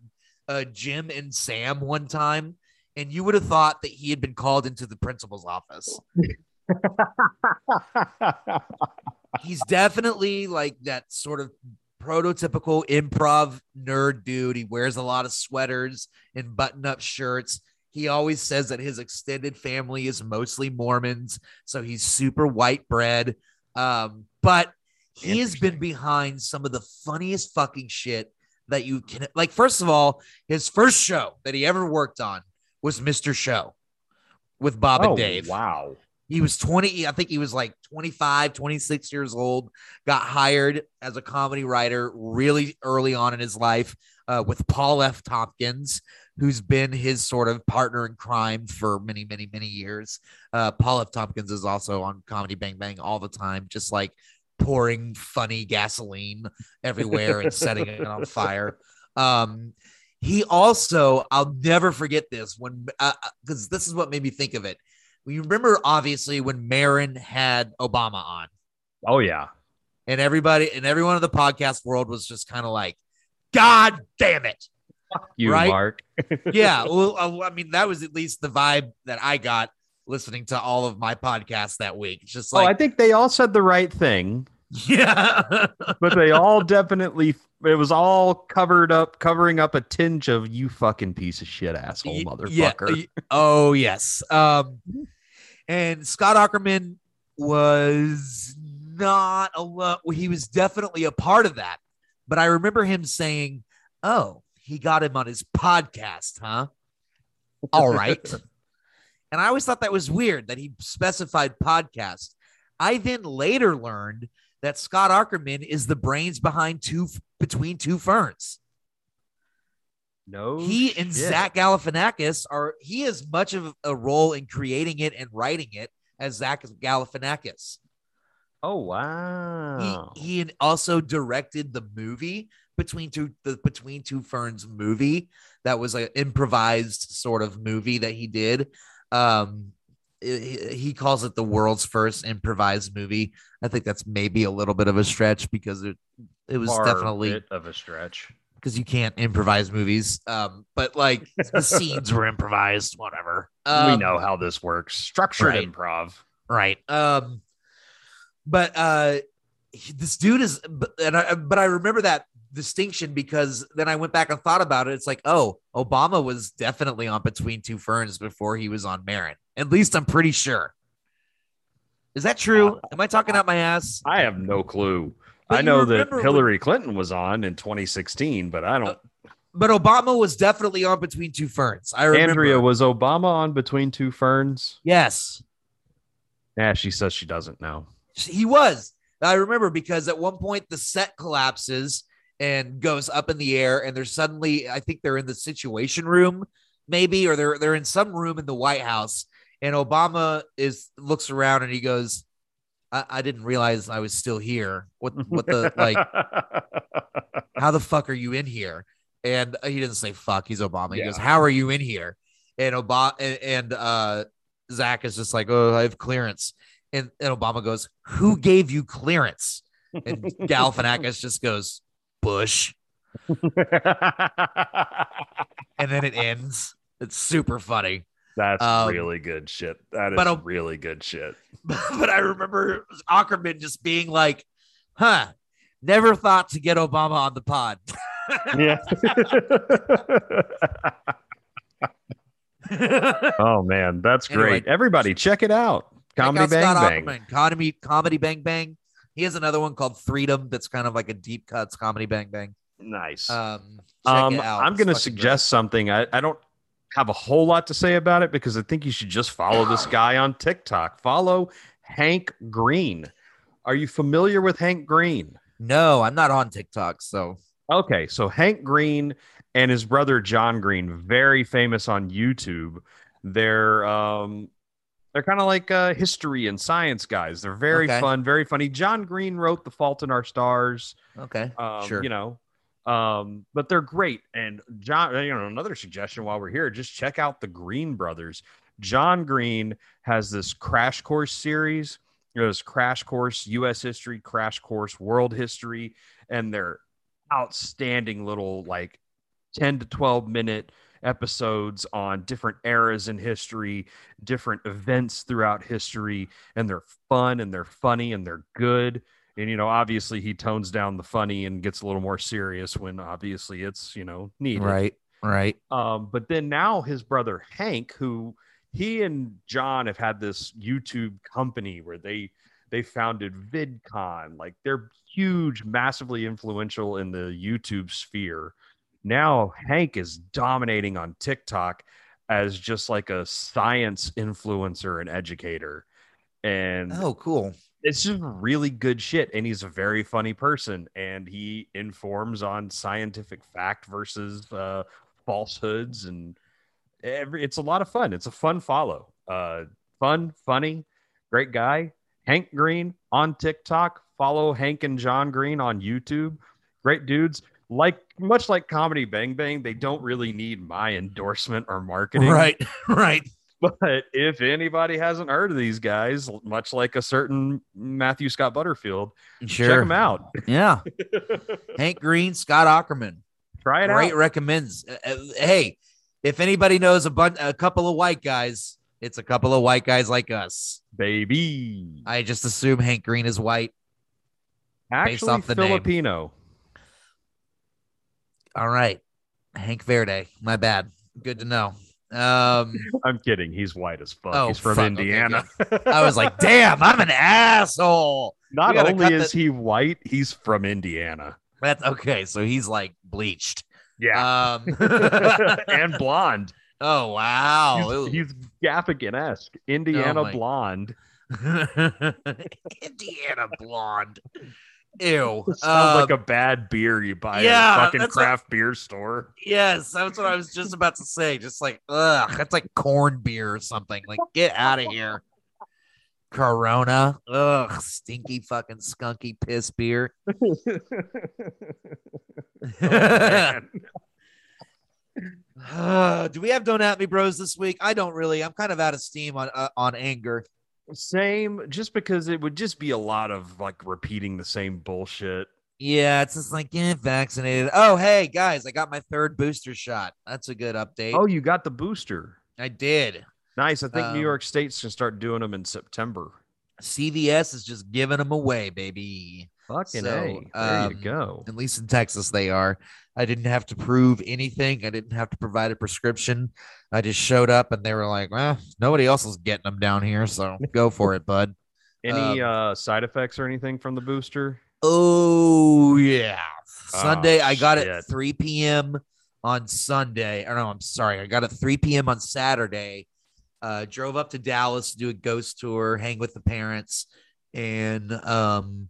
uh, Jim and Sam one time, and you would have thought that he had been called into the principal's office. [LAUGHS] He's definitely like that sort of prototypical improv nerd dude. He wears a lot of sweaters and button-up shirts. He always says that his extended family is mostly Mormons, so he's super white bread. Um, but he has been behind some of the funniest fucking shit that you can like. First of all, his first show that he ever worked on was Mr. Show with Bob oh, and Dave. Wow. He was 20, I think he was like 25, 26 years old, got hired as a comedy writer really early on in his life uh, with Paul F. Tompkins, who's been his sort of partner in crime for many, many, many years. Uh, Paul F. Tompkins is also on Comedy Bang Bang all the time, just like pouring funny gasoline everywhere and setting it on fire. Um, he also, I'll never forget this when, because this is what made me think of it. We remember obviously when Maron had Obama on, Oh yeah. and everybody and everyone in the podcast world was just kind of like, God damn it. You Right? Marc. [LAUGHS] Yeah. [LAUGHS] Well, uh, I mean, that was at least the vibe that I got listening to all of my podcasts that week. It's just oh, I think they all said the right thing, yeah. but they all definitely it was all covered up, covering up a tinge of you fucking piece of shit asshole motherfucker. y- oh yes. Um, and Scott Aukerman was not alone. He was definitely a part of that. But I remember him saying, "Oh, he got him on his podcast, huh? All right." [LAUGHS] and I always thought that was weird that he specified podcast. I then later learned that Scott Aukerman is the brains behind two between two ferns no, he and shit. Zach Galifianakis are he has much of a role in creating it and writing it as Zach Galifianakis. Oh wow. He he also directed the movie between two the between two ferns movie that was an improvised sort of movie that he did. Um, he calls it the world's first improvised movie. I think that's maybe a little bit of a stretch because it it was Far definitely bit of a stretch. because you can't improvise movies. Um, but like the scenes were improvised, whatever. we Um, know how this works. Structured right. improv. right? Um, but uh, this dude is, but, and I, but I remember that distinction because then I went back and thought about it. It's like, oh, Obama was definitely on Between Two Ferns before he was on Maron. At least I'm pretty sure. Is that true? Am I talking out my ass? I have no clue. But I know that remember when- Hillary Clinton was on in 2016, but I don't. Uh, But Obama was definitely on Between Two Ferns. I remember. Andrea, was Obama on Between Two Ferns? yes. Yeah, she says she doesn't know. He was. I remember because at one point the set collapses and goes up in the air, and they're suddenly, I think they're in the Situation Room, maybe, or they're they're in some room in the White House, and Obama is looks around and he goes, "I, I didn't realize I was still here. What what the like? [LAUGHS] How the fuck are you in here?" And he didn't say fuck. He's Obama. He Yeah. goes, "How are you in here?" And Obama and, and uh, Zach is just like, "Oh, I have clearance." And, and Obama goes, Who gave you clearance? And Galifianakis just goes, Bush. [LAUGHS] And then it ends. It's super funny. That's Um, really good shit. That is but, uh, really good shit. [LAUGHS] but I remember Aukerman just being like, Huh, never thought to get Obama on the pod. Yeah. [LAUGHS] [LAUGHS] oh man, that's Anyway. great. Everybody, check it out. Comedy out Bang Scott Bang. Aukerman, Comedy, Comedy Bang Bang. He has another one called Freedom that's kind of like a deep cuts comedy bang bang. Nice. Um, check Um, it out. I'm going to fucking suggest something. I, I don't have a whole lot to say about it because I think you should just follow this guy on TikTok. Follow Hank Green. Are you familiar with Hank Green? No, I'm not on TikTok, so Okay, so Hank Green and his brother John Green, very famous on YouTube. They're um they're kind of like uh history and science guys. They're very Okay. fun, very funny. John Green wrote The Fault in Our Stars. okay, Um, sure. you know. Um, but they're great. And John, you know, another suggestion while we're here, just check out the Green Brothers. John Green has this crash course series. There's crash course US history, crash course world history, and they're outstanding little like 10 to 12 minute episodes on different eras in history, different events throughout history, and they're fun and they're funny and they're good. And you know, obviously he tones down the funny and gets a little more serious when obviously it's, you know, needed. right, right. Um, but then now his brother Hank, who he and John have had this YouTube company where they they founded VidCon, like they're huge, massively influential in the YouTube sphere. Now Hank is dominating on TikTok as just like a science influencer and educator. And Oh, cool. It's just really good shit. And he's a very funny person and he informs on scientific fact versus uh, falsehoods. And every, it's a lot of fun. It's a fun follow. Uh, fun, funny, great guy. Hank Green on TikTok. Follow Hank and John Green on YouTube. Great dudes. Like much like Comedy Bang Bang, they don't really need my endorsement or marketing. Right, [LAUGHS] right. But if anybody hasn't heard of these guys, much like a certain Matthew Scott Butterfield, Sure. check them out. Yeah. [LAUGHS] Hank Green, Scott Aukerman. Try it Great out. recommends. Uh, uh, hey, if anybody knows a bun- a couple of white guys, it's a couple of white guys like us. Baby. I just assume Hank Green is white. Actually, off the name. Filipino. All right. Hank Verde. My bad. Good to know. Um, [LAUGHS] I'm kidding. He's white as fuck. Oh, He's from fuck. Okay, Indiana. [LAUGHS] I was like, damn, I'm an asshole. Not only is the- he white, he's from Indiana. That's okay. So he's like bleached. Yeah. Um, [LAUGHS] and blonde. oh wow. He's, he's Gaffigan esque. Indiana Oh blonde. Indiana blonde. Ew. [LAUGHS] Sounds Um, like a bad beer you buy yeah, at a fucking craft beer store. yes, that's what I was just about to say. Just like, ugh, that's like corn beer or something. Like, get out of here. Corona. Ugh, stinky fucking skunky piss beer. [LAUGHS] [LAUGHS] Oh. Uh, [SIGHS] do we have Don't At Me Bros this week? I don't really. I'm kind of out of steam on uh, on anger. Same, just because it would just be a lot of like repeating the same bullshit. Yeah, it's just like get vaccinated. Oh, hey guys, I got my third booster shot. That's a good update. Oh, you got the booster. I did. Nice. I think Um, New York State's gonna start doing them in September. CVS is just giving them away, baby. Fucking So, A. There um, you go. At least in Texas, they are. I didn't have to prove anything. I didn't have to provide a prescription. I just showed up and they were like, well, nobody else is getting them down here. So [LAUGHS] go for it, bud. Any um, uh, side effects or anything from the booster? Oh, yeah. Oh, Sunday, I got it 3 p.m. on Sunday. Or no, I'm sorry. I got it 3 p.m. on Saturday. Uh, drove up to Dallas to do a ghost tour, hang with the parents. And um,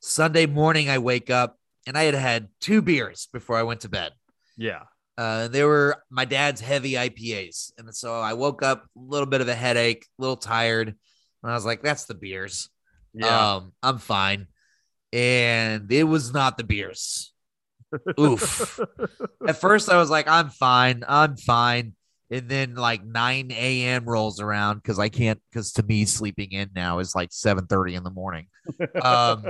Sunday morning, I wake up and I had had two beers before I went to bed. Yeah. Uh, they were my dad's heavy IPAs. And so I woke up a little bit of a headache, a little tired. And I was like, that's the beers. Yeah. Um, I'm fine. And it was not the beers. Oof. [LAUGHS] At first, I was like, I'm fine. I'm fine. And then like 9 a.m. rolls around because I can't because to me sleeping in now is like 7:30 in the morning. [LAUGHS] Um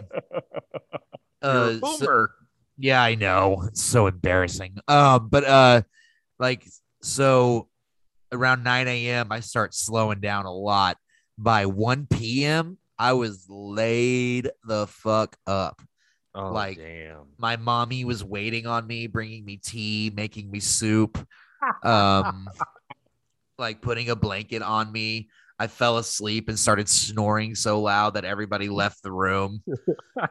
uh, so- boomer. yeah, I know. It's so embarrassing. Um, but uh like so around 9 a.m. I start slowing down a lot. By 1 p.m. I was laid the fuck up. oh, like- damn. My mommy was waiting on me, bringing me tea, making me soup, um, [LAUGHS] like putting a blanket on me. I fell asleep and started snoring so loud that everybody left the room. the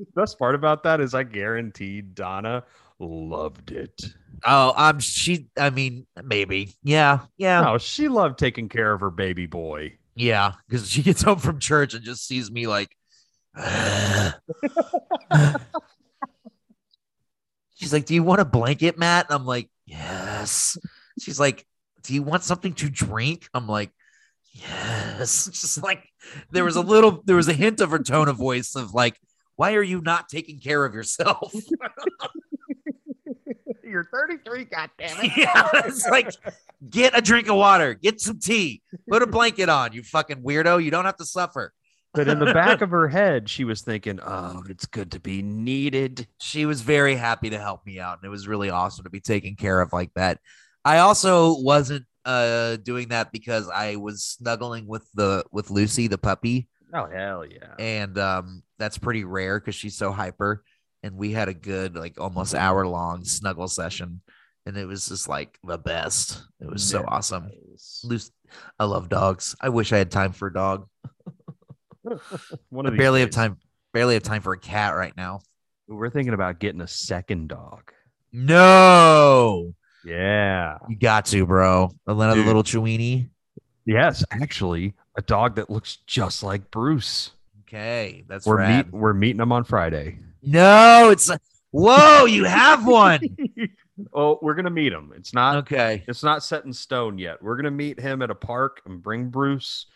[LAUGHS] Best part about that is I guarantee Donna loved it. Oh, I'm she. I mean, maybe. Yeah, yeah. No, she loved taking care of her baby boy. Yeah, because she gets home from church and just sees me like. [SIGHS] [SIGHS] [SIGHS] She's like, "Do you want a blanket, Matt?" And I'm like, "Yes." She's like, "Do you want something to drink?" I'm like, "Yes." [LAUGHS] Just like there was a [LAUGHS] little, there was a hint of her tone of voice of like, "Why are you not taking care of yourself?" [LAUGHS] You're 33, goddammit. yeah, it's like, get a drink of water, get some tea, put a blanket on. You fucking weirdo. You don't have to suffer. But in the back of her head, she was thinking, "Oh, it's good to be needed." she was very happy to help me out and it was really awesome to be taken care of like that i also wasn't uh doing that because i was snuggling with the with lucy the puppy. Oh hell yeah! and um that's pretty rare because she's so hyper. And we had a good like almost hour long snuggle session. And it was just like the best. It was so awesome. Lucy i love dogs. I wish i had time for a dog. [LAUGHS] One i barely have time barely have time for a cat right now. We're thinking about getting a second dog. no Yeah. You got to, bro. Another Dude. little Chiweenie. Yes, actually, a dog that looks just like Bruce. Okay, that's we're rad. meet we're meeting him on Friday. No, it's whoa. You have one. [LAUGHS] oh, we're gonna meet him. It's not Okay. it's not set in stone yet. We're gonna meet him at a park and bring Bruce.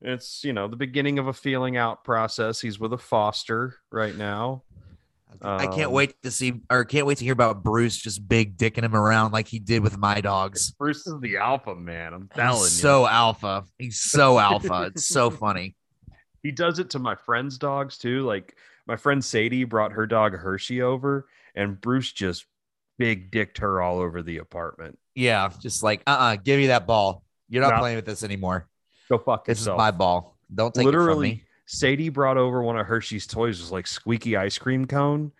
It's you know the beginning of a feeling out process. He's with a foster right now. I can't Um, wait to see or can't wait to hear about Bruce just big dicking him around like he did with my dogs. [LAUGHS] Bruce is the alpha man. I'm telling He's you. so alpha. He's so alpha. It's so [LAUGHS] funny. he does it to my friends' dogs too. Like my friend Sadie brought her dog Hershey over, and Bruce just big dicked her all over the apartment. Yeah, just like uh uh give me that ball. You're not No. playing with this anymore. Go fuck This yourself. This is my ball. Don't take it from me. Sadie brought over one of Hershey's toys, was like squeaky ice cream cone,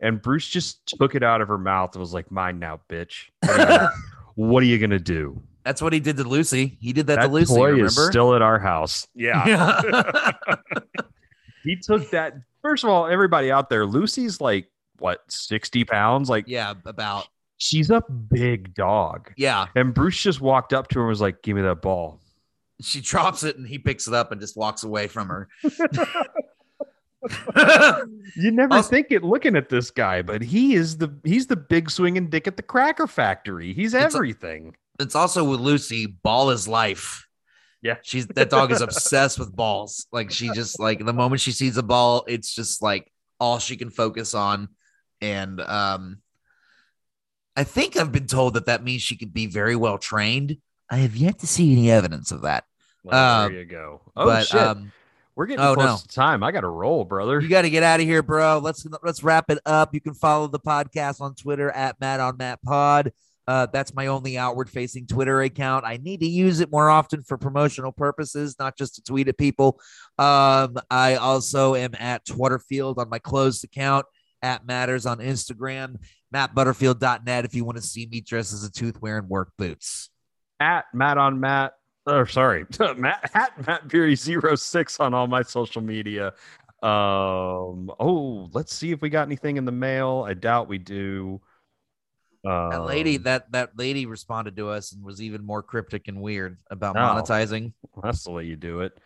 and Bruce just took it out of her mouth and was like, "Mine now, bitch." What are you gonna, [LAUGHS] what are you gonna do? That's what he did to Lucy. He did that, That to Lucy. toy remember? is still at our house. Yeah, yeah. [LAUGHS] he took that. First of all, everybody out there, Lucy's like what sixty pounds. Like yeah, about she's a big dog. yeah. And Bruce just walked up to her and was like, "Give me that ball." She drops it and he picks it up and just walks away from her. [LAUGHS] [LAUGHS] You never Also- think it looking at this guy, but he is the he's the big swinging dick at the cracker factory. He's It's a- everything. it's also with Lucy, ball is life. Yeah. She's that dog is [LAUGHS] obsessed with balls. Like she just like the moment she sees a ball, it's just like all she can focus on. And um I think I've been told that that means she could be very well trained. I have yet to see any evidence of that. Well, Um, there you go. Oh but shit, um we're getting oh, close no. to time. I got to roll, brother. you got to get out of here, bro. Let's let's wrap it up. You can follow the podcast on Twitter at Matt on Matt Pod. Uh, that's my only outward facing Twitter account. I need to use it more often for promotional purposes, not just to tweet at people. Um, I also am at Twitterfield on my closed account at Matters on Instagram, mattbutterfield.net if you want to see me dressed as a tooth wearing work boots. At Matt on Matt. Or sorry, [LAUGHS] Matt at Matt Beery 06 on all my social media. Um, oh, let's see if we got anything in the mail. I doubt we do. That lady, Um, that that lady responded to us and was even more cryptic and weird about No. monetizing. that's the way you do it.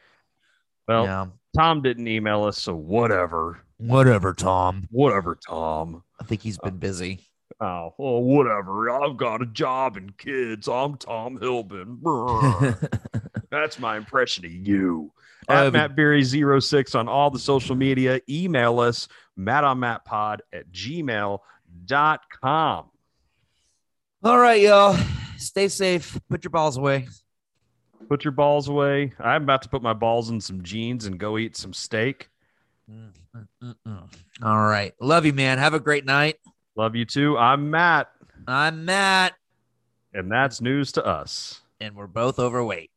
Well, yeah. Tom didn't email us, so whatever. Whatever, Tom. Whatever, Tom. I think he's been busy. Oh, well, whatever. I've got a job and kids. I'm Tom Hilbin. [LAUGHS] That's my impression of you. At a- Matt Berry 06 on all the social media. Email us, Matt on Matt Pod at gmail.com. All right, y'all. Stay safe. Put your balls away. Put your balls away. I'm about to put my balls in some jeans and go eat some steak. Mm-mm. All right. Love you, man. Have a great night. Love you too. I'm Matt, I'm Matt, and that's news to us. and we're both overweight.